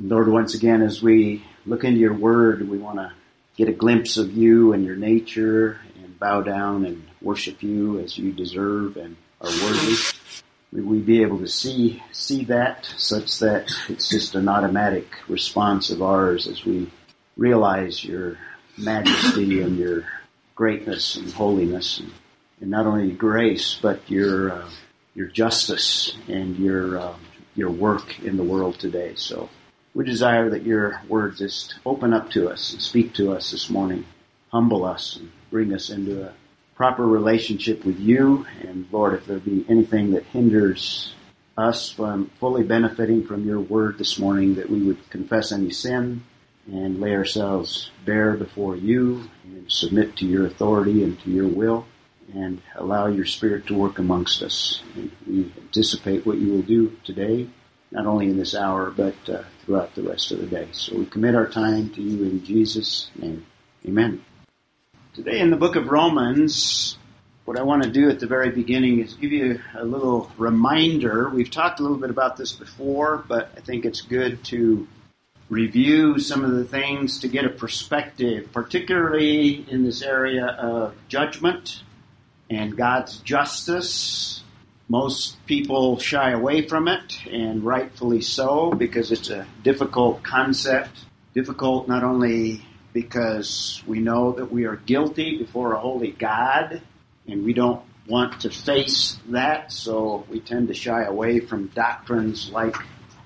Lord, once again, as we look into your word, we want to get a glimpse of you and your nature and bow down and worship you as you deserve and are worthy. May we be able to see, see that such that it's just an automatic response of ours as we realize your majesty and your greatness and holiness and, and not only grace, but your, uh, your justice and your, uh, your work in the world today. So we desire that your word just open up to us and speak to us this morning, humble us and bring us into a proper relationship with you. And Lord, if there be anything that hinders us from fully benefiting from your word this morning, that we would confess any sin and lay ourselves bare before you and submit to your authority and to your will and allow your spirit to work amongst us. And we anticipate what you will do today not only in this hour, but uh, throughout the rest of the day. So we commit our time to you in Jesus' name. Amen. Today in the book of Romans, what I want to do at the very beginning is give you a little reminder. We've talked a little bit about this before, but I think it's good to review some of the things to get a perspective, particularly in this area of judgment and God's justice most people shy away from it, and rightfully so, because it's a difficult concept. Difficult not only because we know that we are guilty before a holy God, and we don't want to face that, so we tend to shy away from doctrines like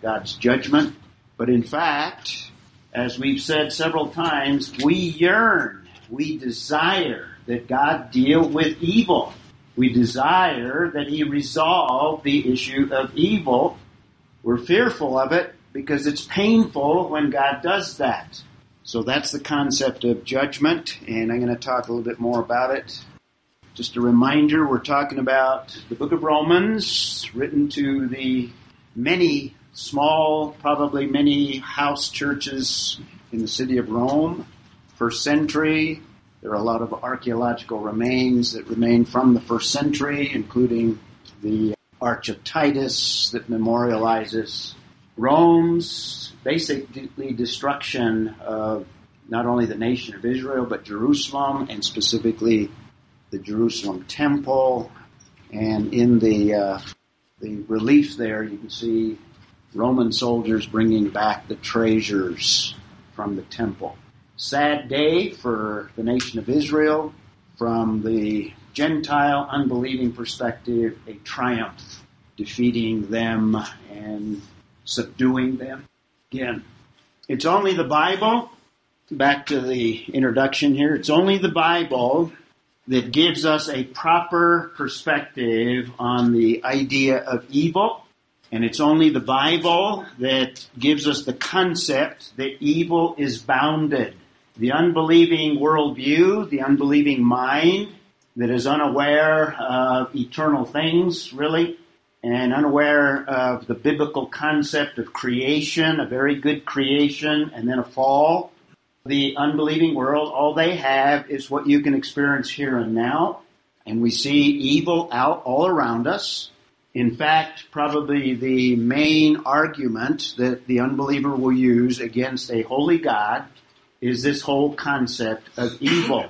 God's judgment. But in fact, as we've said several times, we yearn, we desire that God deal with evil. We desire that he resolve the issue of evil. We're fearful of it because it's painful when God does that. So that's the concept of judgment, and I'm going to talk a little bit more about it. Just a reminder, we're talking about the book of Romans, written to the many small, probably many house churches in the city of Rome, first century, there are a lot of archaeological remains that remain from the first century, including the Arch of Titus that memorializes Rome's basically destruction of not only the nation of Israel, but Jerusalem, and specifically the Jerusalem temple. And in the, uh, the relief there, you can see Roman soldiers bringing back the treasures from the temple sad day for the nation of Israel. From the Gentile unbelieving perspective, a triumph, defeating them and subduing them. Again, it's only the Bible, back to the introduction here, it's only the Bible that gives us a proper perspective on the idea of evil. And it's only the Bible that gives us the concept that evil is bounded the unbelieving worldview, the unbelieving mind that is unaware of eternal things, really, and unaware of the biblical concept of creation, a very good creation, and then a fall. The unbelieving world, all they have is what you can experience here and now. And we see evil out all around us. In fact, probably the main argument that the unbeliever will use against a holy God is this whole concept of evil.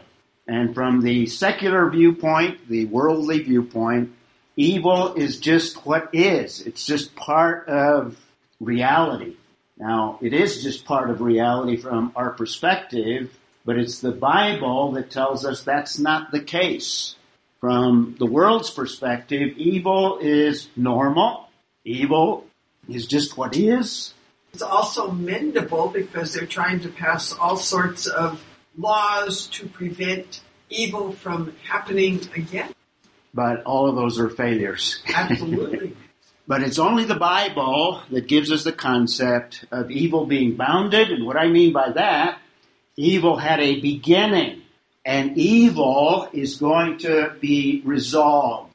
And from the secular viewpoint, the worldly viewpoint, evil is just what is. It's just part of reality. Now, it is just part of reality from our perspective, but it's the Bible that tells us that's not the case. From the world's perspective, evil is normal. Evil is just what is. It's also mendable because they're trying to pass all sorts of laws to prevent evil from happening again. But all of those are failures. Absolutely. but it's only the Bible that gives us the concept of evil being bounded. And what I mean by that, evil had a beginning and evil is going to be resolved.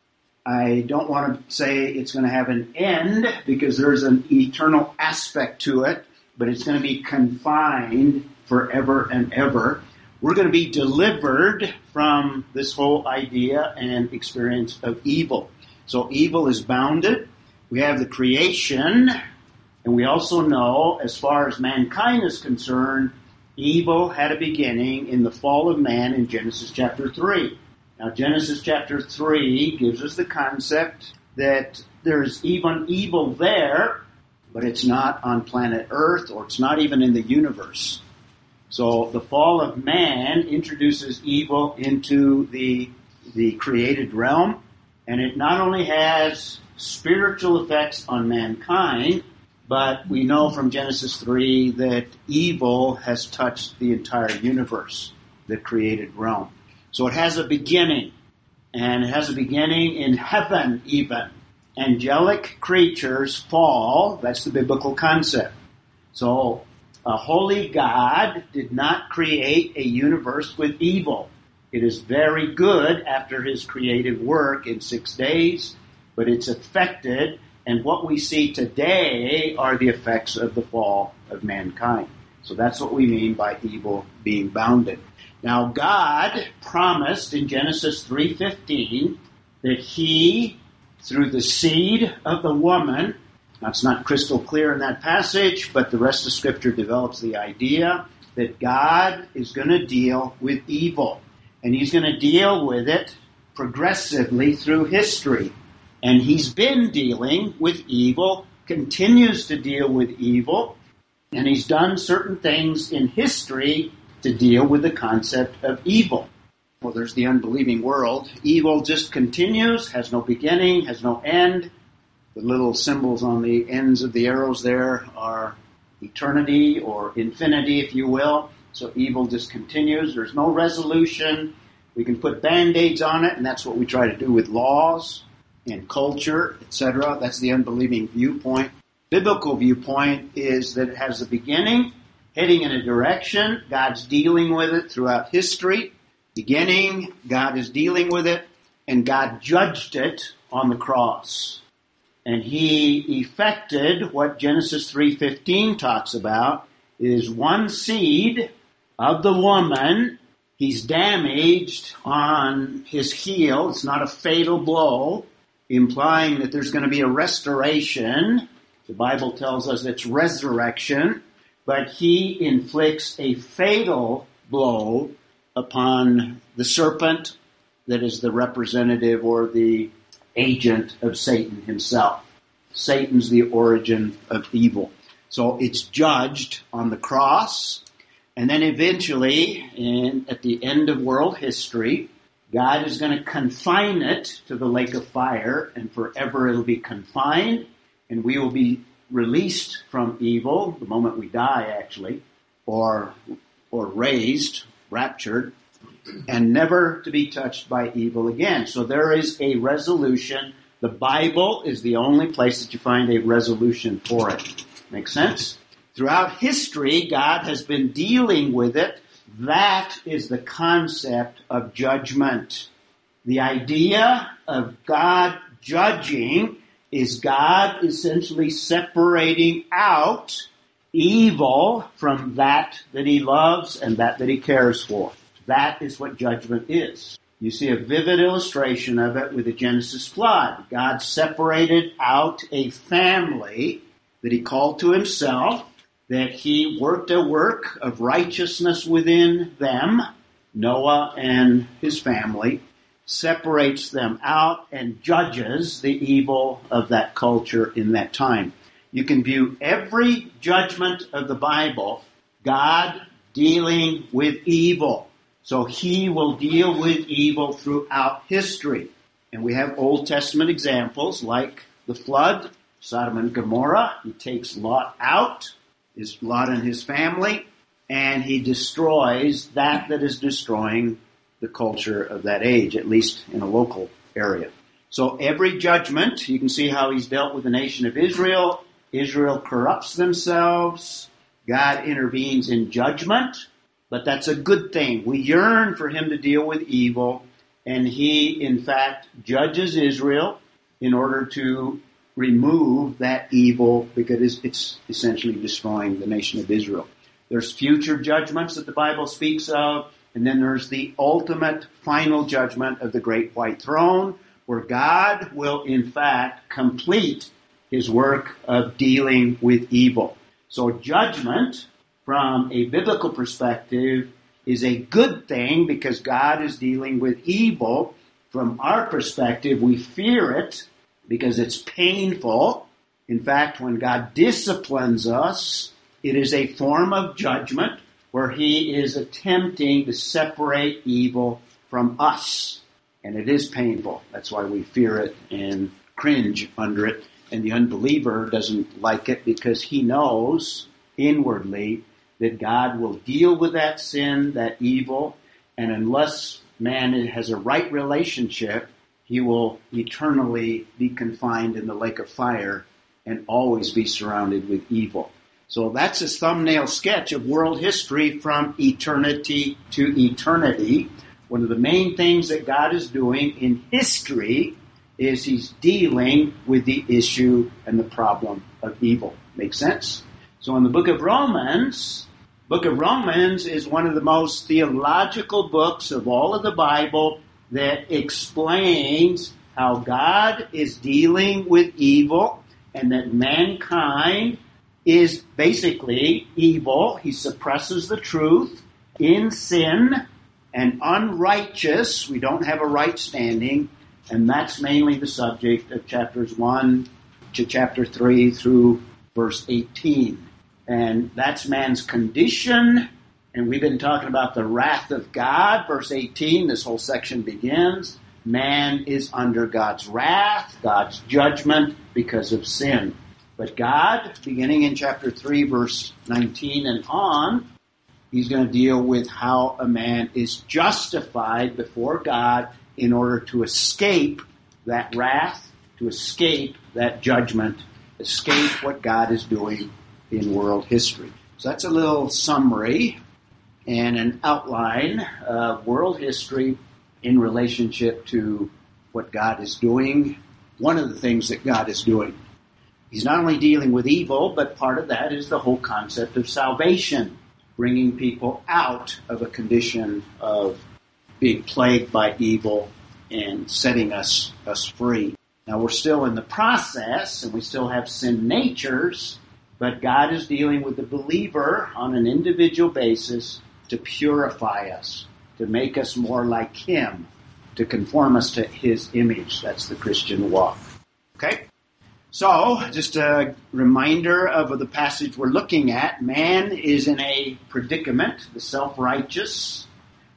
I don't want to say it's going to have an end because there's an eternal aspect to it, but it's going to be confined forever and ever. We're going to be delivered from this whole idea and experience of evil. So evil is bounded. We have the creation And we also know, as far as mankind is concerned, evil had a beginning in the fall of man in Genesis chapter 3. Now, Genesis chapter 3 gives us the concept that there's even evil there, but it's not on planet Earth or it's not even in the universe. So the fall of man introduces evil into the, the created realm, and it not only has spiritual effects on mankind, but we know from Genesis 3 that evil has touched the entire universe, the created realm. So it has a beginning, and it has a beginning in heaven even. Angelic creatures fall, that's the biblical concept. So a holy God did not create a universe with evil. It is very good after his creative work in six days, but it's affected and what we see today are the effects of the fall of mankind. So that's what we mean by evil being bounded. Now God promised in Genesis 3:15 that he through the seed of the woman that's not crystal clear in that passage, but the rest of scripture develops the idea that God is going to deal with evil and he's going to deal with it progressively through history. And he's been dealing with evil, continues to deal with evil, and he's done certain things in history to deal with the concept of evil. Well, there's the unbelieving world. Evil just continues, has no beginning, has no end. The little symbols on the ends of the arrows there are eternity or infinity, if you will. So evil just continues. There's no resolution. We can put band-aids on it, and that's what we try to do with laws and culture, etc. That's the unbelieving viewpoint. Biblical viewpoint is that it has a beginning, heading in a direction. God's dealing with it throughout history. Beginning, God is dealing with it, and God judged it on the cross. And he effected what Genesis 3:15 talks about is one seed of the woman. He's damaged on his heel. It's not a fatal blow implying that there's going to be a restoration. The Bible tells us it's resurrection, but he inflicts a fatal blow upon the serpent that is the representative or the agent of Satan himself. Satan's the origin of evil. So it's judged on the cross, and then eventually, in, at the end of world history, God is going to confine it to the lake of fire, and forever it'll be confined, and we will be released from evil the moment we die, actually, or or raised, raptured, and never to be touched by evil again. So there is a resolution. The Bible is the only place that you find a resolution for it. Make sense? Throughout history, God has been dealing with it that is the concept of judgment. The idea of God judging is God essentially separating out evil from that that he loves and that that he cares for. That is what judgment is. You see a vivid illustration of it with the Genesis flood. God separated out a family that he called to himself that he worked a work of righteousness within them, Noah and his family, separates them out and judges the evil of that culture in that time. You can view every judgment of the Bible, God dealing with evil. So he will deal with evil throughout history. And we have Old Testament examples like the flood, Sodom and Gomorrah. He takes Lot out is Lot and his family, and he destroys that that is destroying the culture of that age, at least in a local area. So every judgment, you can see how he's dealt with the nation of Israel. Israel corrupts themselves. God intervenes in judgment, but that's a good thing. We yearn for him to deal with evil, and he, in fact, judges Israel in order to remove that evil because it's essentially destroying the nation of Israel. There's future judgments that the Bible speaks of, and then there's the ultimate final judgment of the great white throne, where God will in fact complete his work of dealing with evil. So judgment from a biblical perspective is a good thing because God is dealing with evil. From our perspective, we fear it because it's painful. In fact, when God disciplines us, it is a form of judgment where he is attempting to separate evil from us. And it is painful. That's why we fear it and cringe under it. And the unbeliever doesn't like it because he knows inwardly that God will deal with that sin, that evil, and unless man has a right relationship, he will eternally be confined in the lake of fire and always be surrounded with evil. So that's a thumbnail sketch of world history from eternity to eternity. One of the main things that God is doing in history is he's dealing with the issue and the problem of evil. Make sense? So in the book of Romans, book of Romans is one of the most theological books of all of the Bible that explains how God is dealing with evil and that mankind is basically evil. He suppresses the truth in sin and unrighteous. We don't have a right standing. And that's mainly the subject of chapters 1 to chapter 3 through verse 18. And that's man's condition. And we've been talking about the wrath of God. Verse 18, this whole section begins. Man is under God's wrath, God's judgment because of sin. But God, beginning in chapter 3, verse 19 and on, He's going to deal with how a man is justified before God in order to escape that wrath, to escape that judgment, escape what God is doing in world history. So that's a little summary and an outline of world history in relationship to what God is doing, one of the things that God is doing. He's not only dealing with evil, but part of that is the whole concept of salvation, bringing people out of a condition of being plagued by evil and setting us, us free. Now we're still in the process and we still have sin natures, but God is dealing with the believer on an individual basis to purify us, to make us more like Him, to conform us to His image. That's the Christian walk. Okay? So, just a reminder of the passage we're looking at. Man is in a predicament, the self righteous.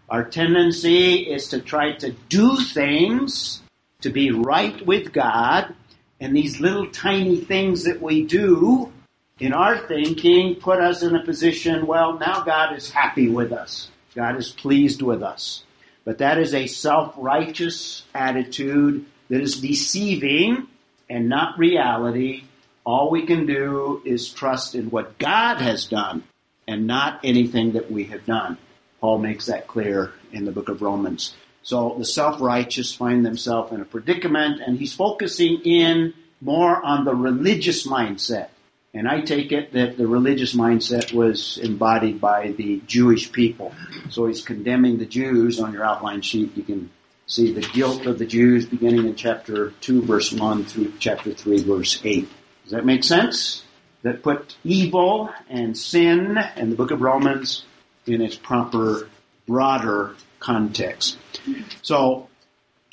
Our tendency is to try to do things to be right with God, and these little tiny things that we do in our thinking put us in a position, well, now God is happy with us. God is pleased with us. But that is a self righteous attitude that is deceiving and not reality. All we can do is trust in what God has done and not anything that we have done. Paul makes that clear in the book of Romans. So the self-righteous find themselves in a predicament and he's focusing in more on the religious mindset. And I take it that the religious mindset was embodied by the Jewish people. So he's condemning the Jews on your outline sheet. You can see the guilt of the Jews beginning in chapter 2 verse 1 through chapter 3 verse 8. Does that make sense? That put evil and sin and the book of Romans in its proper, broader context. So,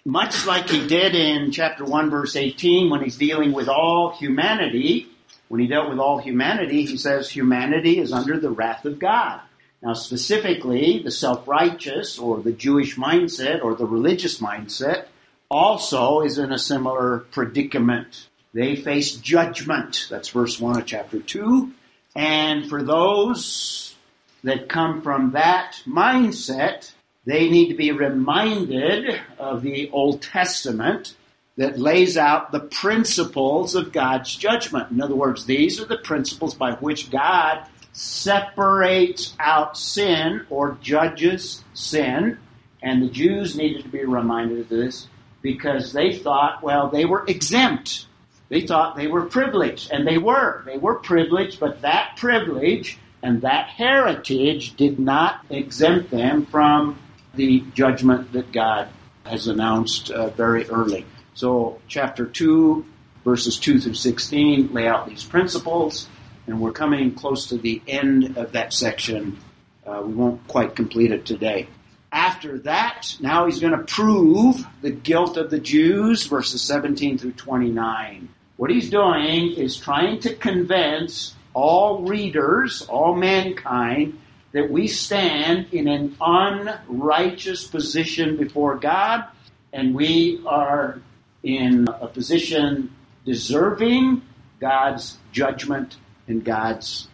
much like he did in chapter 1 verse 18 when he's dealing with all humanity, when he dealt with all humanity, he says humanity is under the wrath of God. Now, specifically, the self-righteous or the Jewish mindset or the religious mindset also is in a similar predicament. They face judgment. That's verse 1 of chapter 2. And for those that come from that mindset, they need to be reminded of the Old Testament that lays out the principles of God's judgment. In other words, these are the principles by which God separates out sin or judges sin. And the Jews needed to be reminded of this because they thought, well, they were exempt. They thought they were privileged, and they were. They were privileged, but that privilege and that heritage did not exempt them from the judgment that God has announced uh, very early. So, chapter 2 verses 2 through 16 lay out these principles, and we're coming close to the end of that section. Uh, we won't quite complete it today. After that, now he's going to prove the guilt of the Jews, verses 17 through 29. What he's doing is trying to convince all readers, all mankind, that we stand in an unrighteous position before God, and we are in a position deserving God's judgment and God's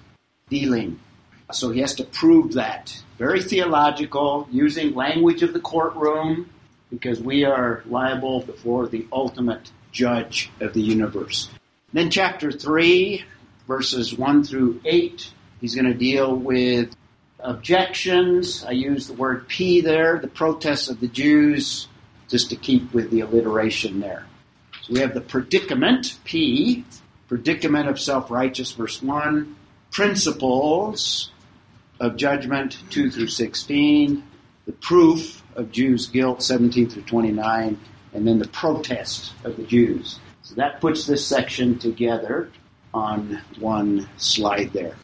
dealing. So he has to prove that. Very theological, using language of the courtroom, because we are liable before the ultimate judge of the universe. Then, chapter 3, verses 1 through 8, he's going to deal with objections. I use the word P there, the protests of the Jews, just to keep with the alliteration there. So we have the predicament, P, predicament of self righteous, verse 1, principles of judgment, 2 through 16, the proof of Jews' guilt, 17 through 29, and then the protest of the Jews. So that puts this section together on one slide there.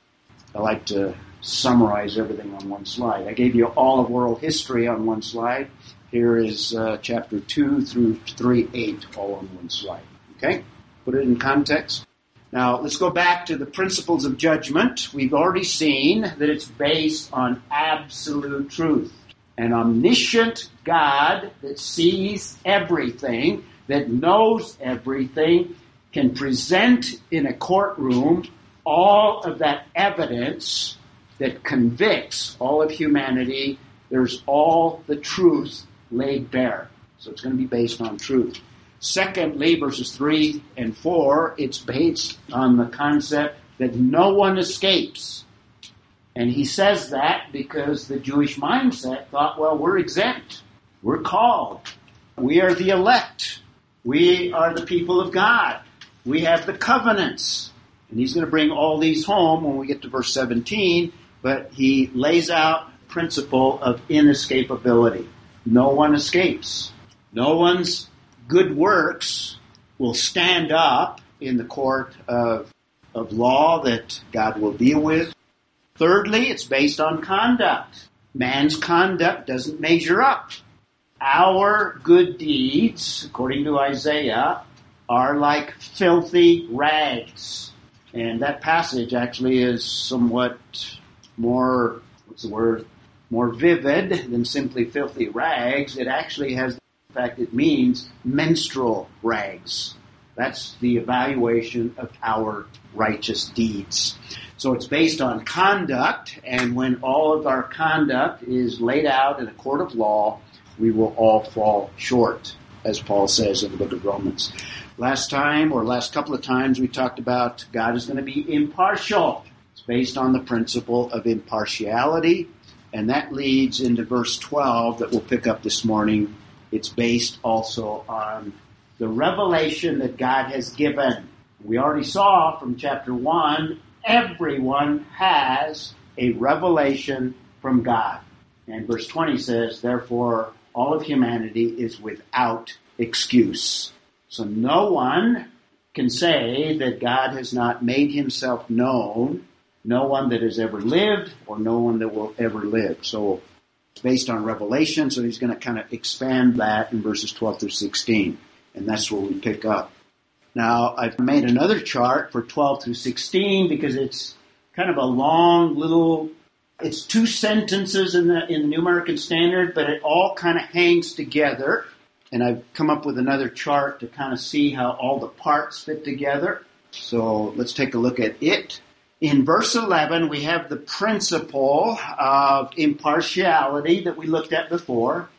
I like to summarize everything on one slide. I gave you all of world history on one slide. Here is uh, chapter 2 through 3 8, all on one slide. Okay? Put it in context. Now, let's go back to the principles of judgment. We've already seen that it's based on absolute truth. An omniscient God that sees everything, that knows everything, can present in a courtroom all of that evidence that convicts all of humanity. There's all the truth laid bare. So it's going to be based on truth. Secondly, verses 3 and 4, it's based on the concept that no one escapes. And he says that because the Jewish mindset thought, well, we're exempt. We're called. We are the elect. We are the people of God. We have the covenants. And he's going to bring all these home when we get to verse 17, but he lays out principle of inescapability. No one escapes. No one's good works will stand up in the court of, of law that God will deal with. Thirdly, it's based on conduct. Man's conduct doesn't measure up. Our good deeds, according to Isaiah, are like filthy rags. And that passage actually is somewhat more, what's the word, more vivid than simply filthy rags. It actually has, in fact, it means menstrual rags. That's the evaluation of our righteous deeds. So it's based on conduct, and when all of our conduct is laid out in a court of law, we will all fall short, as Paul says in the book of Romans. Last time, or last couple of times, we talked about God is going to be impartial. It's based on the principle of impartiality. And that leads into verse 12 that we'll pick up this morning. It's based also on the revelation that God has given. We already saw from chapter 1, everyone has a revelation from God. And verse 20 says, therefore, all of humanity is without excuse. So no one can say that God has not made himself known no one that has ever lived or no one that will ever live. So it's based on revelation, so he's going to kind of expand that in verses 12 through 16. And that's where we pick up. Now, I've made another chart for 12 through 16 because it's kind of a long little, it's two sentences in the, in the New American Standard, but it all kind of hangs together. And I've come up with another chart to kind of see how all the parts fit together. So let's take a look at it. In verse 11, we have the principle of impartiality that we looked at before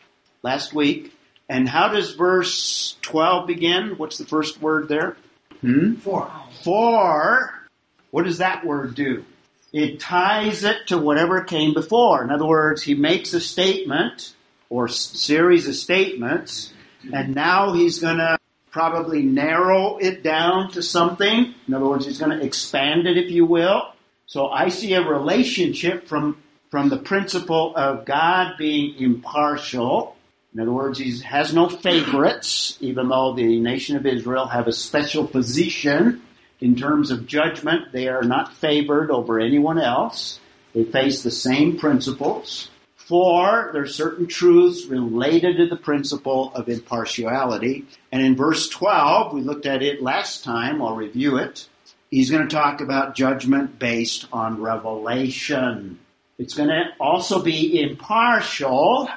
last week. And how does verse 12 begin? What's the first word there? Hmm? For. For. What does that word do? It ties it to whatever came before. In other words, he makes a statement or series of statements, and now he's going to probably narrow it down to something. In other words, he's going to expand it, if you will. So I see a relationship from, from the principle of God being impartial In other words, he has no favorites, even though the nation of Israel have a special position in terms of judgment. They are not favored over anyone else. They face the same principles. For there are certain truths related to the principle of impartiality. And in verse 12, we looked at it last time, I'll review it. He's going to talk about judgment based on revelation. It's going to also be impartial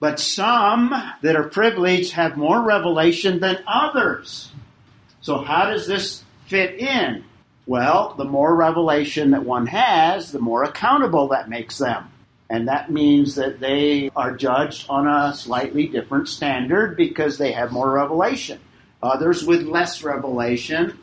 but some that are privileged have more revelation than others. So how does this fit in? Well, the more revelation that one has, the more accountable that makes them. And that means that they are judged on a slightly different standard because they have more revelation. Others with less revelation,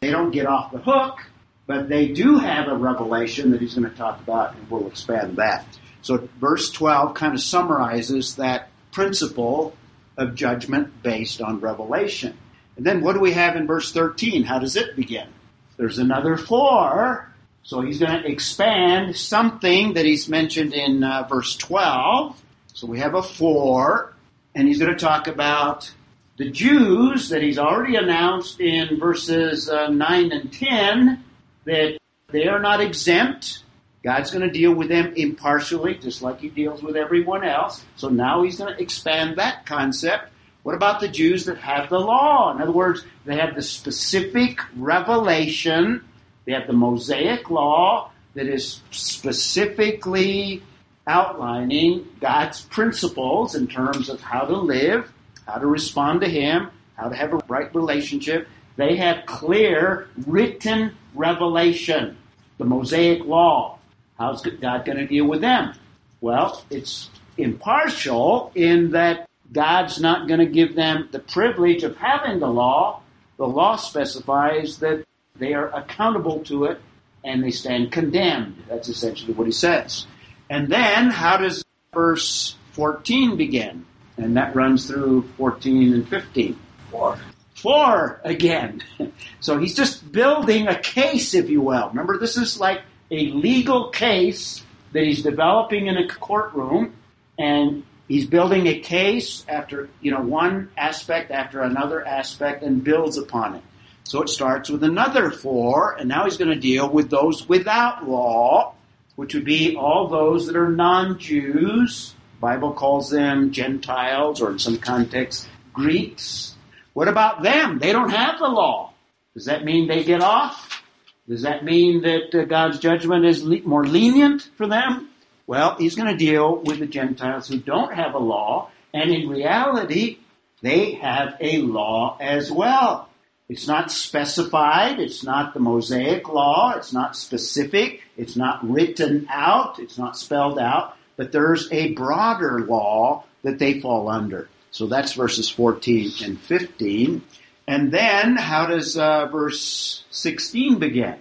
they don't get off the hook, but they do have a revelation that he's going to talk about, and we'll expand that. So verse 12 kind of summarizes that principle of judgment based on revelation. And then what do we have in verse 13? How does it begin? There's another for. So he's going to expand something that he's mentioned in uh, verse 12. So we have a for, and he's going to talk about the Jews that he's already announced in verses uh, 9 and 10 that they are not exempt God's going to deal with them impartially, just like he deals with everyone else. So now he's going to expand that concept. What about the Jews that have the law? In other words, they have the specific revelation, they have the Mosaic law that is specifically outlining God's principles in terms of how to live, how to respond to Him, how to have a right relationship. They have clear written revelation, the Mosaic law. How's God going to deal with them? Well, it's impartial in that God's not going to give them the privilege of having the law. The law specifies that they are accountable to it and they stand condemned. That's essentially what he says. And then, how does verse 14 begin? And that runs through 14 and 15. For. For again. So he's just building a case, if you will. Remember, this is like a legal case that he's developing in a courtroom and he's building a case after, you know, one aspect after another aspect and builds upon it. So it starts with another for, and now he's going to deal with those without law, which would be all those that are non-Jews. Bible calls them Gentiles, or in some contexts, Greeks. What about them? They don't have the law. Does that mean they get off? Does that mean that uh, God's judgment is more lenient for them? Well, he's going to deal with the Gentiles who don't have a law, and in reality, they have a law as well. It's not specified, it's not the Mosaic law, it's not specific, it's not written out, it's not spelled out, but there's a broader law that they fall under. So that's verses 14 and 15. And then, how does uh, verse 16 begin?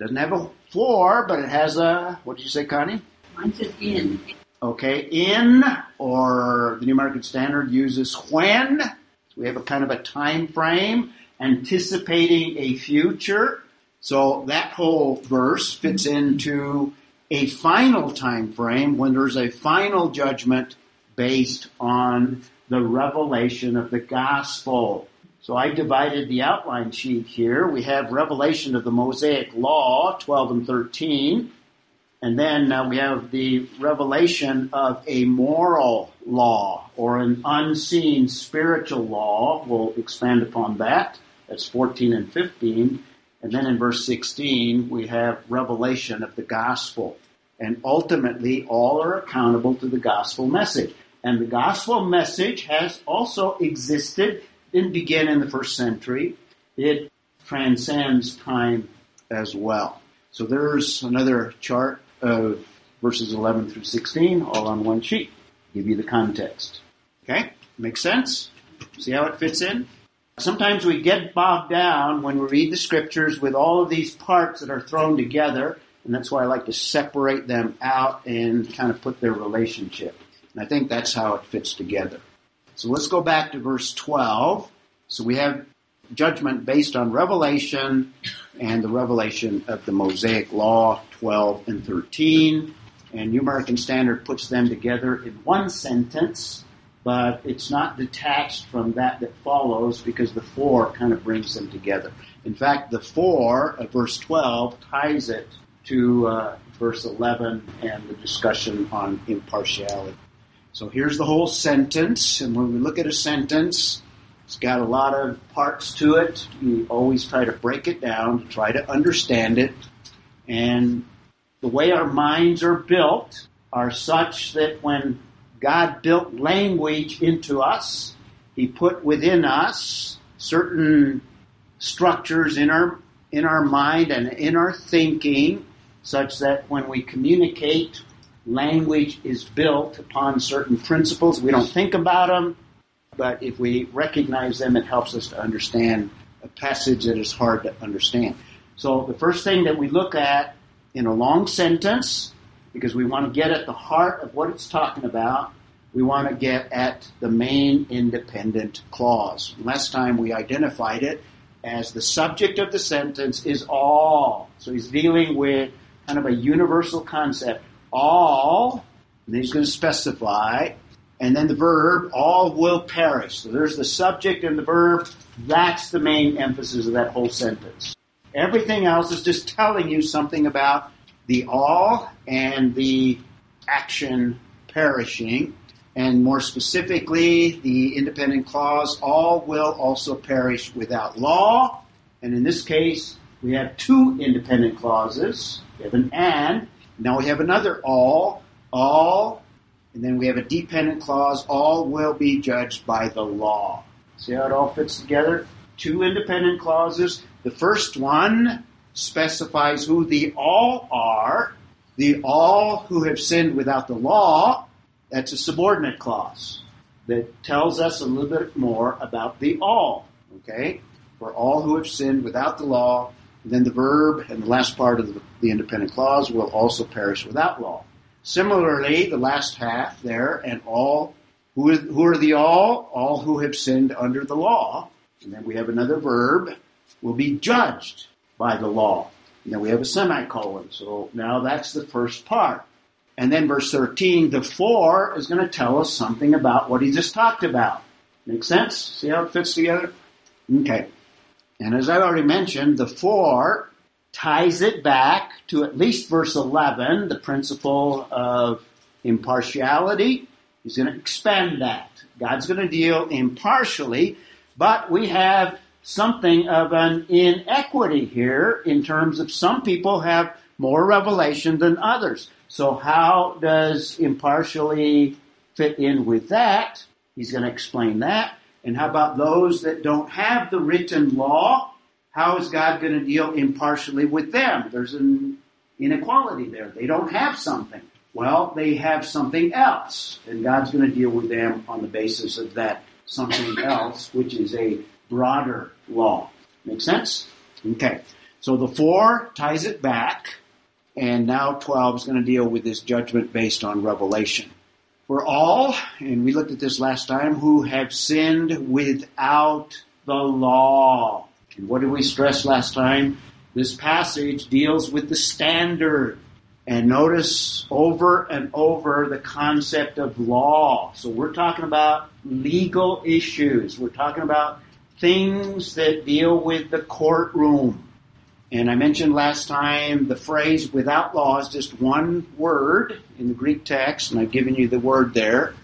Doesn't have a floor, but it has a, what did you say, Connie? Mine says in. Okay, in, or the New American Standard uses when. We have a kind of a time frame anticipating a future. So that whole verse fits into a final time frame when there's a final judgment based on the revelation of the gospel. So I divided the outline sheet here. We have revelation of the Mosaic Law, 12 and 13. And then uh, we have the revelation of a moral law or an unseen spiritual law. We'll expand upon that. That's 14 and 15. And then in verse 16, we have revelation of the gospel. And ultimately, all are accountable to the gospel message. And the gospel message has also existed didn't begin in the first century. It transcends time as well. So there's another chart of verses 11 through 16 all on one sheet. Give you the context. Okay? Makes sense? See how it fits in? Sometimes we get bogged down when we read the scriptures with all of these parts that are thrown together, and that's why I like to separate them out and kind of put their relationship. And I think that's how it fits together. So let's go back to verse 12. So we have judgment based on revelation and the revelation of the Mosaic Law 12 and 13. And New American Standard puts them together in one sentence. But it's not detached from that that follows because the for kind of brings them together. In fact, the for of verse 12 ties it to uh, verse 11 and the discussion on impartiality. So here's the whole sentence, and when we look at a sentence, it's got a lot of parts to it. We always try to break it down, try to understand it, and the way our minds are built are such that when God built language into us, He put within us certain structures in our in our mind and in our thinking such that when we communicate language is built upon certain principles. We don't think about them but if we recognize them it helps us to understand a passage that is hard to understand. So the first thing that we look at in a long sentence because we want to get at the heart of what it's talking about we want to get at the main independent clause last time we identified it as the subject of the sentence is all. So he's dealing with kind of a universal concept. All, and he's going to specify, and then the verb, all will perish. So there's the subject and the verb. That's the main emphasis of that whole sentence. Everything else is just telling you something about the all and the action perishing and more specifically, the independent clause, all will also perish without law. And in this case, we have two independent clauses. We have an and, now we have another all, all, and then we have a dependent clause, all will be judged by the law. See how it all fits together? Two independent clauses. The first one specifies who the all are, the all who have sinned without the law, that's a subordinate clause that tells us a little bit more about the all. Okay? For all who have sinned without the law, then the verb and the last part of the, independent clause will also perish without law. Similarly, the last half there, and all who, is, who are the all? All who have sinned under the law. And then we have another verb, will be judged by the law. And then we have a semicolon. So now that's the first part. And then verse 13, the for is going to tell us something about what he just talked about. Make sense? See how it fits together? Okay. And as I already mentioned, the for ties it back to at least verse 11, the principle of impartiality. He's going to expand that. God's going to deal impartially, but we have something of an inequity here in terms of some people have more revelation than others. So how does impartially fit in with that? He's going to explain that. And how about those that don't have the written law? How is God going to deal impartially with them? There's an inequality there. They don't have something. Well, they have something else. And God's going to deal with them on the basis of that something else, which is a broader law. Make sense? Okay. So the for ties it back and now 12 is going to deal with this judgment based on revelation. For all, and we looked at this last time, who have sinned without the law. And what did we stress last time? This passage deals with the standard. And notice over and over the concept of law. So we're talking about legal issues. We're talking about things that deal with the courtroom. And I mentioned last time the phrase without law is just one word in the Greek text, and I've given you the word there.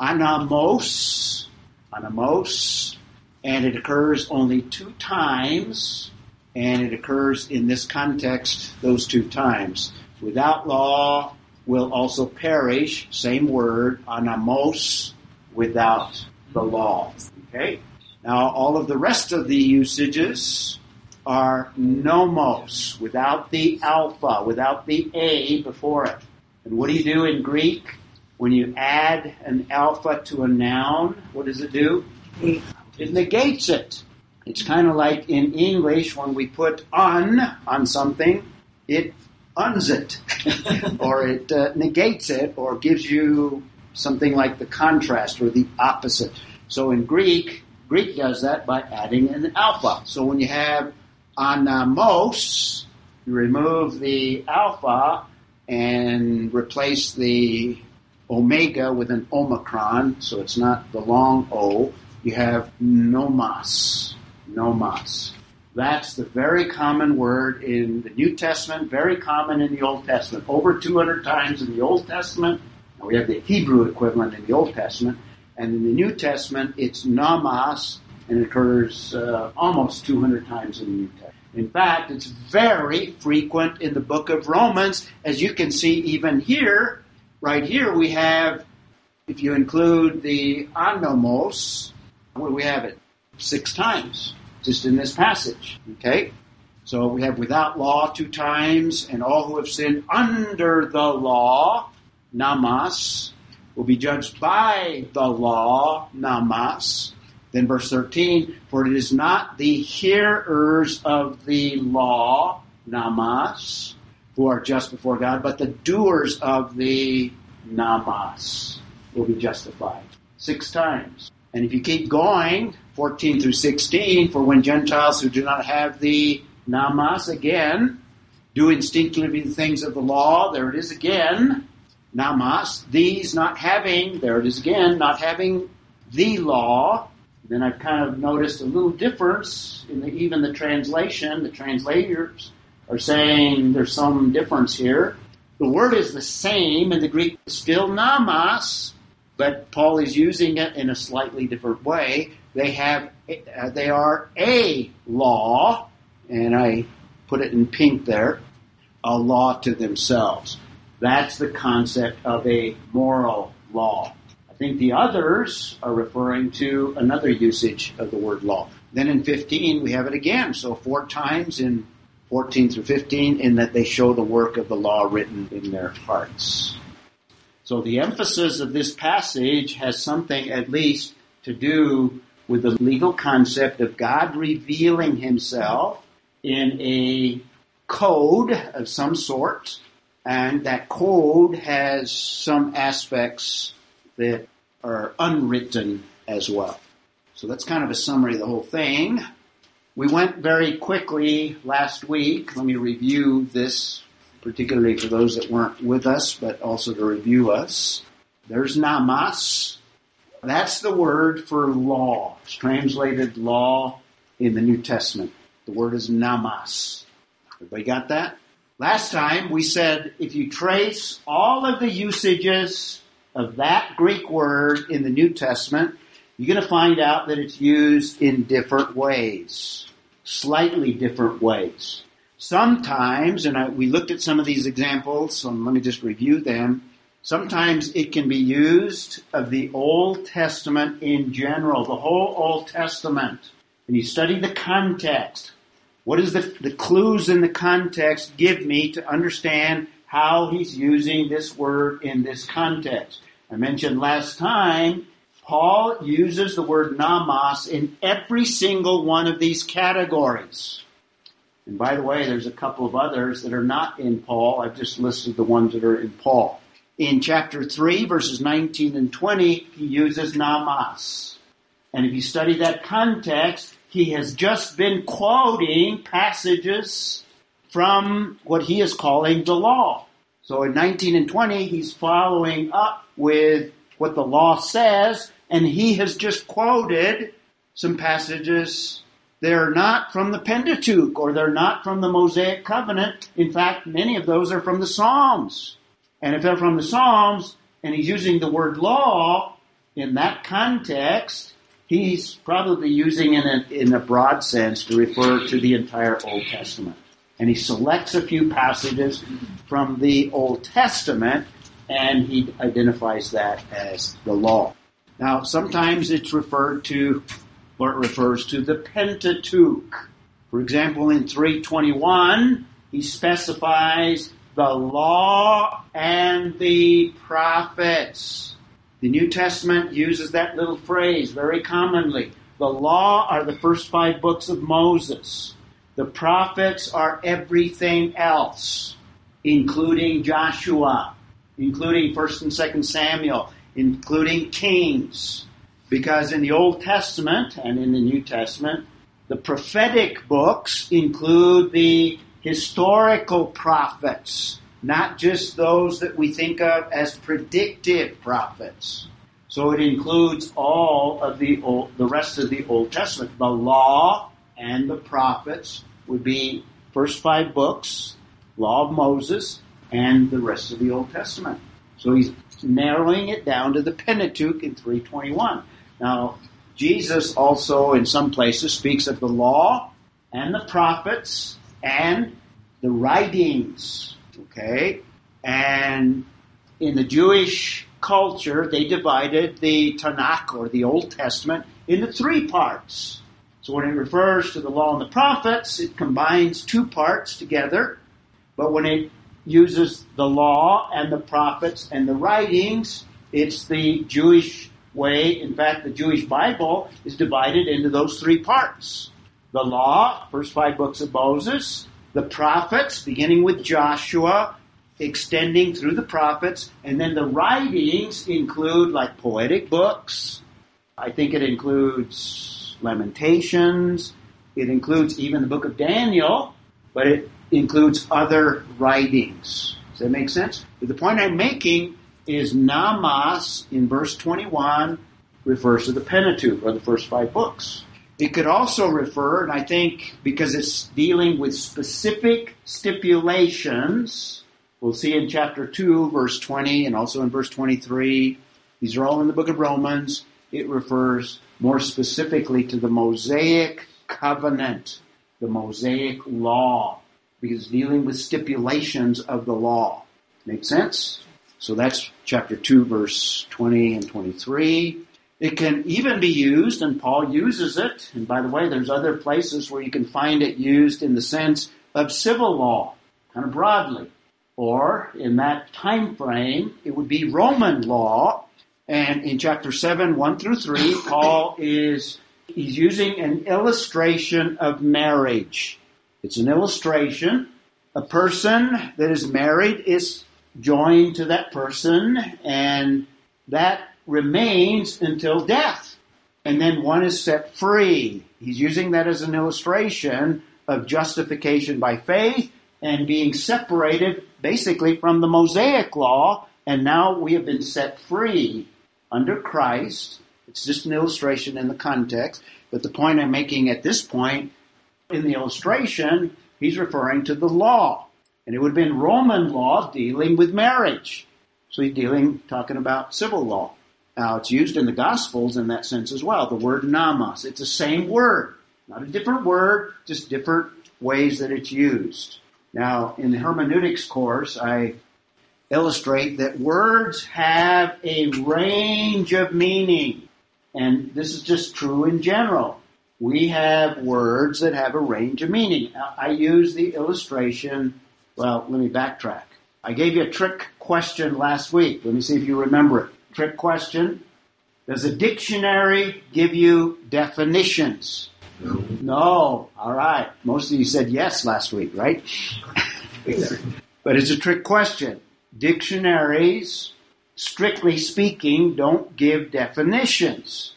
Anomos, anomos, and it occurs only two times, and it occurs in this context those two times. Without law will also perish, same word, anomos, without the law. Okay? Now, all of the rest of the usages are nomos, without the alpha, without the a before it. And what do you do in Greek? When you add an alpha to a noun, what does it do? It negates it. It's kind of like in English when we put un on something, it uns it, or it uh, negates it, or gives you something like the contrast or the opposite. So in Greek, Greek does that by adding an alpha. So when you have anomos, you remove the alpha and replace the omega with an omicron, so it's not the long O. You have nomos, nomos. That's the very common word in the New Testament, very common in the Old Testament. Over 200 times in the Old Testament. We have the Hebrew equivalent in the Old Testament. And in the New Testament, it's nomos, and it occurs uh, almost 200 times in the New Testament. In fact, it's very frequent in the book of Romans, as you can see even here. Right here we have, if you include the do we have it? Six times, just in this passage. Okay? So we have without law two times, and all who have sinned under the law, nomos, will be judged by the law, nomos. Then verse 13, for it is not the hearers of the law, nomos, who are just before God, but the doers of the nomos will be justified. Six times. And if you keep going, 14 through 16, for when Gentiles who do not have the nomos again do instinctively the things of the law, there it is again, nomos, these not having, there it is again, not having the law, then I've kind of noticed a little difference in the, even the translation. The translators are saying there's some difference here. The word is the same in the Greek, still nomos, but Paul is using it in a slightly different way. They have, uh, they are a law, and I put it in pink there, a law to themselves. That's the concept of a moral law. I think the others are referring to another usage of the word law. Then in 15, we have it again. So four times in 14 through 15 in that they show the work of the law written in their hearts. So the emphasis of this passage has something at least to do with the legal concept of God revealing himself in a code of some sort, and that code has some aspects that are unwritten as well. So that's kind of a summary of the whole thing. We went very quickly last week. Let me review this, particularly for those that weren't with us, but also to review us. There's nomos. That's the word for law. It's translated law in the New Testament. The word is nomos. Everybody got that? Last time we said if you trace all of the usages of that Greek word in the New Testament, you're going to find out that it's used in different ways, slightly different ways. Sometimes, and I, we looked at some of these examples, so let me just review them. Sometimes it can be used of the Old Testament in general, the whole Old Testament. And you study the context. What does the, the clues in the context give me to understand how he's using this word in this context. I mentioned last time, Paul uses the word nomos in every single one of these categories. And by the way, there's a couple of others that are not in Paul. I've just listed the ones that are in Paul. In chapter 3, verses 19 and 20, he uses nomos. And if you study that context, he has just been quoting passages from what he is calling the law. So in 19 and 20, he's following up with what the law says, and he has just quoted some passages. They're not from the Pentateuch or they're not from the Mosaic Covenant. In fact, many of those are from the Psalms. And if they're from the Psalms and he's using the word law in that context, he's probably using in a, in a broad sense to refer to the entire Old Testament and he selects a few passages from the Old Testament and he identifies that as the law. Now, sometimes it's referred to, or it refers to the Pentateuch. For example, in 321, he specifies the law and the prophets. The New Testament uses that little phrase very commonly. The law are the first five books of Moses. The prophets are everything else, including Joshua, including 1st and 2nd Samuel, including Kings. Because in the Old Testament and in the New Testament, the prophetic books include the historical prophets, not just those that we think of as predictive prophets. So it includes all of the old, the rest of the Old Testament. The law and the prophets would be first five books, law of Moses, and the rest of the Old Testament. So he's narrowing it down to the Pentateuch in 321. Now, Jesus also in some places speaks of the law and the prophets and the writings. Okay? And in the Jewish culture, they divided the Tanakh or the Old Testament into three parts. So when it refers to the law and the prophets, it combines two parts together. But when it uses the law and the prophets and the writings, it's the Jewish way. In fact, the Jewish Bible is divided into those three parts. The law, first five books of Moses, the prophets, beginning with Joshua, extending through the prophets, and then the writings include like poetic books. I think it includes Lamentations. It includes even the book of Daniel, but it includes other writings. Does that make sense? But the point I'm making is Nomos in verse 21 refers to the Pentateuch or the first five books. It could also refer, and I think because it's dealing with specific stipulations, We'll see in chapter 2, verse 20, and also in verse 23. These are all in the book of Romans. It refers more specifically to the Mosaic covenant, the Mosaic law, because dealing with stipulations of the law. Make sense? So that's chapter 2, verse 20 and 23. It can even be used, and Paul uses it. And by the way, there's other places where you can find it used in the sense of civil law, kind of broadly or in that time frame, it would be Roman law. And in chapter 7, 1 through 3, Paul is he's using an illustration of marriage. It's an illustration. A person that is married is joined to that person, and that remains until death. And then one is set free. He's using that as an illustration of justification by faith and being separated basically from the Mosaic law, and now we have been set free under Christ. It's just an illustration in the context, but the point I'm making at this point in the illustration, he's referring to the law. And it would have been Roman law dealing with marriage. So he's dealing, talking about civil law. Now it's used in the Gospels in that sense as well. The word nomos. It's the same word. Not a different word, just different ways that it's used. Now, in the hermeneutics course, I illustrate that words have a range of meaning. And this is just true in general. We have words that have a range of meaning. I use the illustration, well, let me backtrack. I gave you a trick question last week. Let me see if you remember it. Trick question. Does a dictionary give you definitions? No. No. All right. Most of you said yes last week, right? but it's a trick question. Dictionaries, strictly speaking, don't give definitions.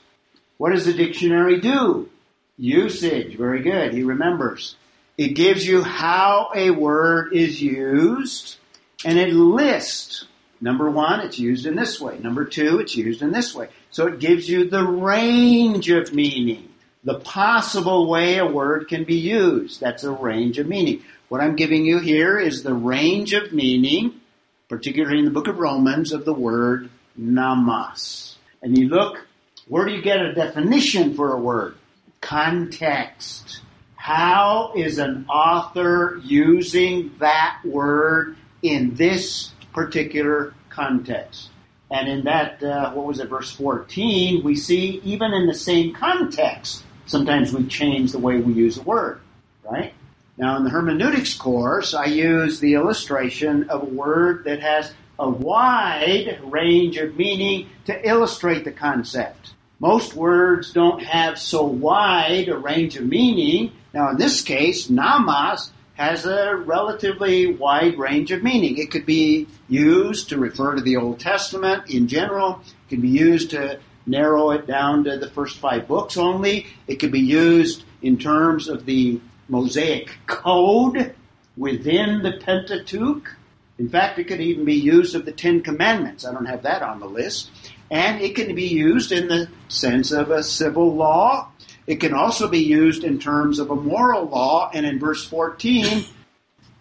What does the dictionary do? Usage. Very good. He remembers. It gives you how a word is used and it lists. Number one, it's used in this way. Number two, it's used in this way. So it gives you the range of meaning the possible way a word can be used. That's a range of meaning. What I'm giving you here is the range of meaning, particularly in the book of Romans, of the word nomos. And you look, where do you get a definition for a word? Context. How is an author using that word in this particular context? And in that, uh, what was it, verse 14, we see even in the same context, sometimes we change the way we use a word, right? Now in the hermeneutics course, I use the illustration of a word that has a wide range of meaning to illustrate the concept. Most words don't have so wide a range of meaning. Now in this case, nomos has a relatively wide range of meaning. It could be used to refer to the Old Testament in general. It can be used to narrow it down to the first five books only. It could be used in terms of the Mosaic code within the Pentateuch. In fact, it could even be used of the Ten Commandments. I don't have that on the list. And it can be used in the sense of a civil law. It can also be used in terms of a moral law. And in verse 14,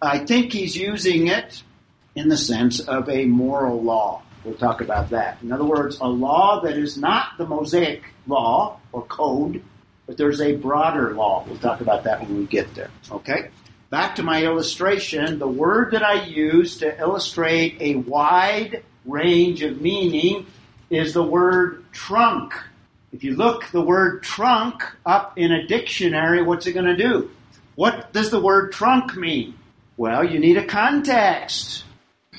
I think he's using it in the sense of a moral law. We'll talk about that. In other words, a law that is not the Mosaic law or code, but there's a broader law. We'll talk about that when we get there. Okay? Back to my illustration, the word that I use to illustrate a wide range of meaning is the word trunk. If you look the word trunk up in a dictionary, what's it going to do? What does the word trunk mean? Well, you need a context,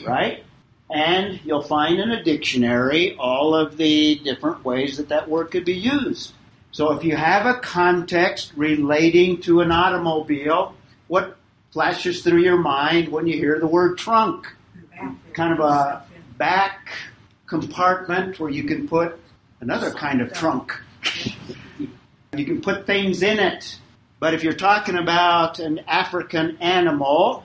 right? And you'll find in a dictionary all of the different ways that that word could be used. So if you have a context relating to an automobile, what flashes through your mind when you hear the word trunk? Kind of a back compartment where you can put another kind of trunk. you can put things in it. But if you're talking about an African animal,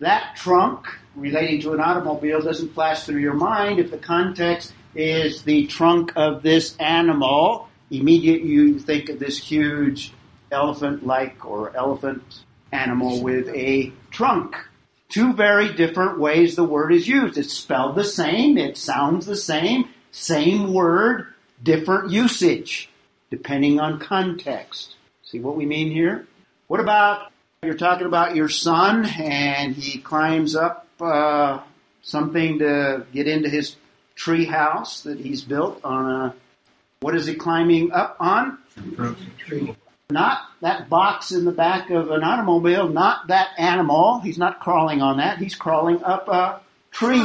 that trunk relating to an automobile doesn't flash through your mind if the context is the trunk of this animal. Immediately you think of this huge elephant like or elephant animal with a trunk. Two very different ways the word is used. It's spelled the same, it sounds the same, same word, different usage, depending on context. See what we mean here? What about you're talking about your son and he climbs up uh, something to get into his tree house that he's built on a what is he climbing up on? Tree. Not that box in the back of an automobile, not that animal. He's not crawling on that. He's crawling up a tree,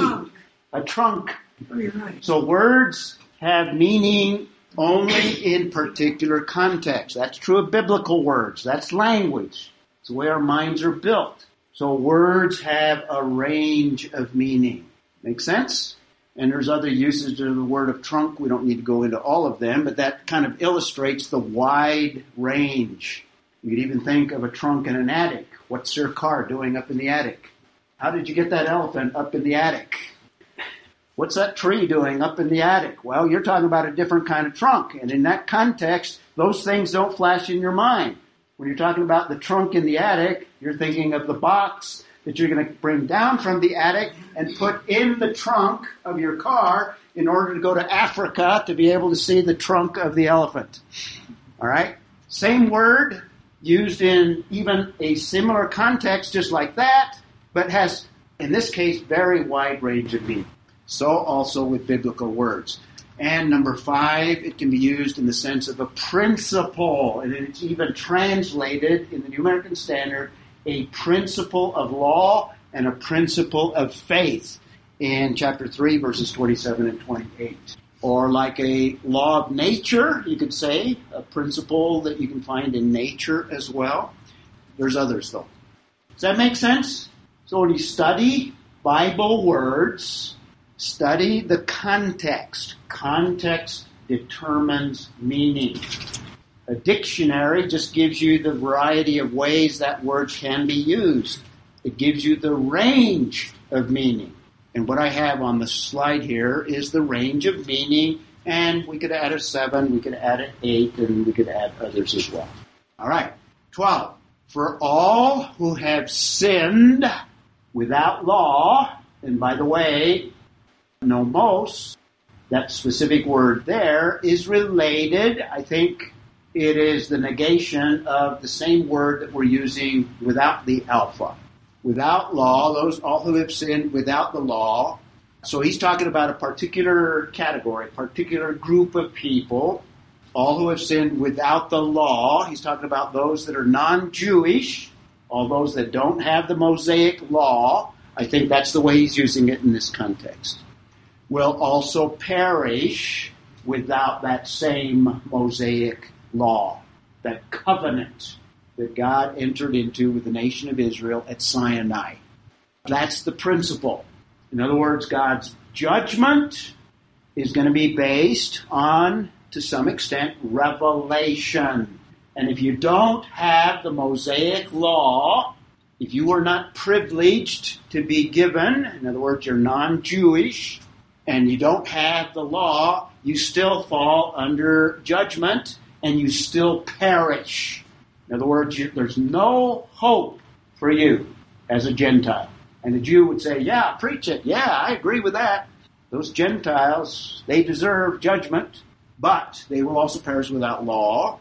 a trunk. Oh. So words have meaning only in particular context. That's true of biblical words. That's language. It's the way our minds are built. So words have a range of meaning. Make sense? And there's other uses of the word of trunk. We don't need to go into all of them, but that kind of illustrates the wide range. You could even think of a trunk in an attic. What's your car doing up in the attic? How did you get that elephant up in the attic? What's that tree doing up in the attic? Well, you're talking about a different kind of trunk. And in that context, those things don't flash in your mind. When you're talking about the trunk in the attic, you're thinking of the box that you're going to bring down from the attic and put in the trunk of your car in order to go to Africa to be able to see the trunk of the elephant. All right? Same word used in even a similar context just like that, but has, in this case, very wide range of meaning. So also with biblical words. And number five, it can be used in the sense of a principle, and it's even translated in the New American Standard a principle of law and a principle of faith in chapter 3, verses 27 and 28. Or like a law of nature, you could say, a principle that you can find in nature as well. There's others though. Does that make sense? So when you study Bible words, study the context. Context determines meaning. A dictionary just gives you the variety of ways that word can be used. It gives you the range of meaning. And what I have on the slide here is the range of meaning, and we could add a seven, we could add an eight, and we could add others as well. All right, 12. For all who have sinned without law, and by the way, nomos, that specific word there, is related, I think, it is the negation of the same word that we're using without the alpha. Without law, those all who have sinned without the law. So he's talking about a particular category, particular group of people, all who have sinned without the law. He's talking about those that are non-Jewish, all those that don't have the Mosaic law. I think that's the way he's using it in this context. Will also perish without that same Mosaic law, that covenant that God entered into with the nation of Israel at Sinai. That's the principle. In other words, God's judgment is going to be based on, to some extent, revelation. And if you don't have the Mosaic law, if you are not privileged to be given, in other words, you're non-Jewish, and you don't have the law, you still fall under judgment and you still perish. In other words, you, there's no hope for you as a Gentile. And the Jew would say, Yeah, preach it. Yeah, I agree with that. Those Gentiles, they deserve judgment, but they will also perish without law.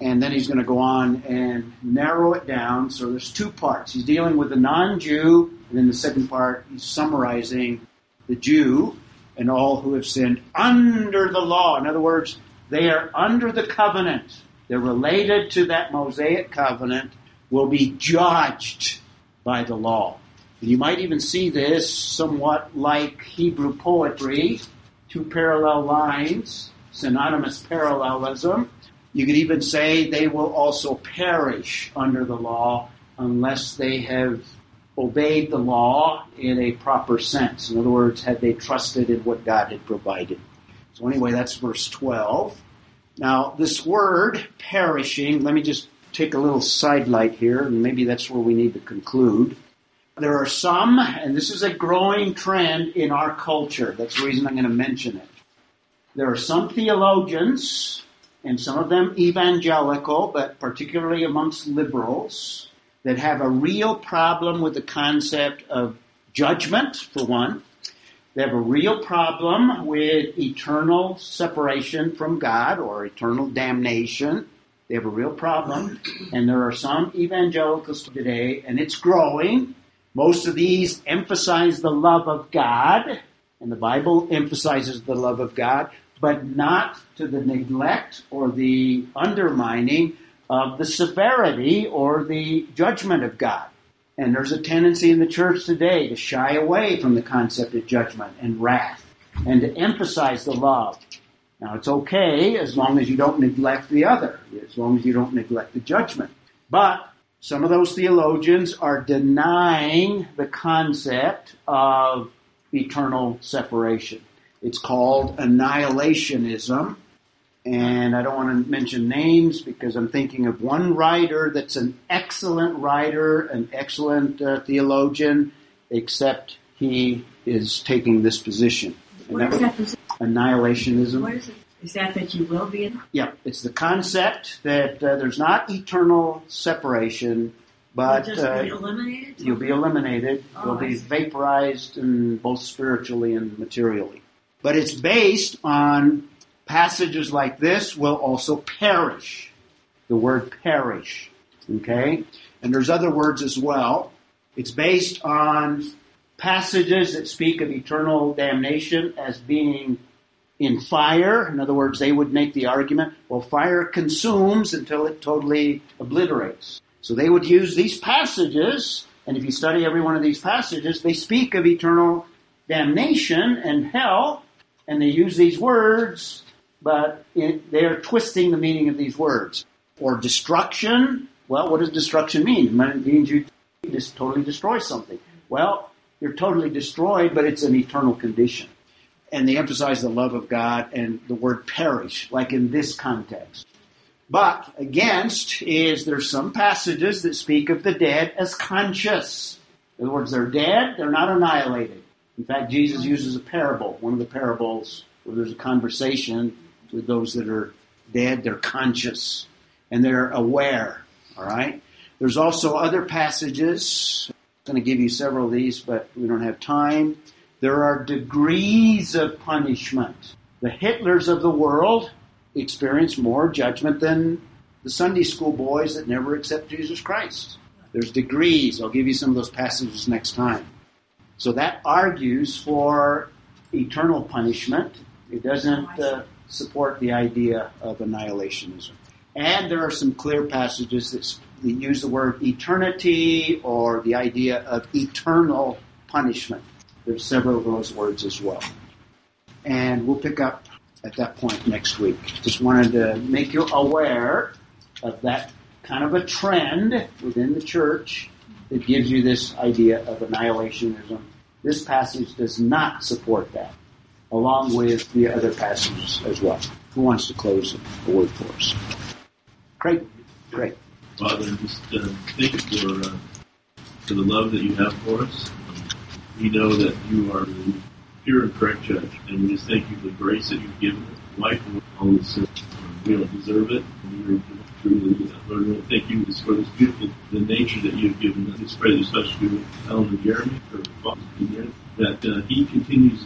And then he's going to go on and narrow it down. So there's two parts. He's dealing with the non Jew, and then the second part, he's summarizing the Jew and all who have sinned under the law. In other words, they are under the covenant. They're related to that Mosaic covenant, will be judged by the law. And You might even see this somewhat like Hebrew poetry, two parallel lines, synonymous parallelism. You could even say they will also perish under the law unless they have obeyed the law in a proper sense. In other words, had they trusted in what God had provided. So anyway, that's verse 12. Now, this word perishing, let me just take a little sidelight here, and maybe that's where we need to conclude. There are some, and this is a growing trend in our culture. That's the reason I'm going to mention it. There are some theologians, and some of them evangelical, but particularly amongst liberals, that have a real problem with the concept of judgment, for one. They have a real problem with eternal separation from God or eternal damnation. They have a real problem. And there are some evangelicals today, and it's growing, most of these emphasize the love of God, and the Bible emphasizes the love of God, but not to the neglect or the undermining of the severity or the judgment of God. And there's a tendency in the church today to shy away from the concept of judgment and wrath and to emphasize the love. Now it's okay as long as you don't neglect the other, as long as you don't neglect the judgment. But some of those theologians are denying the concept of eternal separation. It's called annihilationism. And I don't want to mention names because I'm thinking of one writer that's an excellent writer, an excellent uh, theologian, except he is taking this position. What is that position? Annihilationism. What is it? Is that that you will be in? Yeah, it's the concept that uh, there's not eternal separation, but You'll just uh, be eliminated? you'll be eliminated. Oh, you'll be vaporized, and both spiritually and materially. But it's based on passages like this will also perish. The word perish. Okay? And there's other words as well. It's based on passages that speak of eternal damnation as being in fire. In other words, they would make the argument, well, fire consumes until it totally obliterates. So they would use these passages, and if you study every one of these passages, they speak of eternal damnation and hell, and they use these words, but it, they are twisting the meaning of these words. Or destruction, well, what does destruction mean? It means you just totally destroy something. Well, you're totally destroyed, but it's an eternal condition and they emphasize the love of God and the word perish, like in this context. But against is there's some passages that speak of the dead as conscious. In other words, they're dead, they're not annihilated. In fact, Jesus uses a parable, one of the parables where there's a conversation with those that are dead, they're conscious and they're aware. All right? There's also other passages. I'm going to give you several of these, but we don't have time. There are degrees of punishment. The Hitlers of the world experience more judgment than the Sunday school boys that never accept Jesus Christ. There's degrees. I'll give you some of those passages next time. So that argues for eternal punishment. It doesn't uh, support the idea of annihilationism. And there are some clear passages that, use the word eternity or the idea of eternal punishment. There's several of those words as well. And we'll pick up at that point next week. Just wanted to make you aware of that kind of a trend within the church that gives you this idea of annihilationism. This passage does not support that, along with the other passages as well. Who wants to close the word for us? Great, great. Father, just uh, thank you for uh, for the love that you have for us. We know that you are the pure and correct judge, and we just thank you for the grace that you've given us. Away all the sins. We don't deserve it. You're truly, Lord, we thank you for this beautiful the nature that you've given us. Just pray especially with Ellen and Jeremy, for Father, that uh, he continues